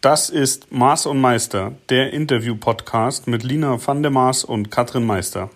Das ist Maß und Meister, der Interview-Podcast mit Lina van der Maas und Katrin Meister.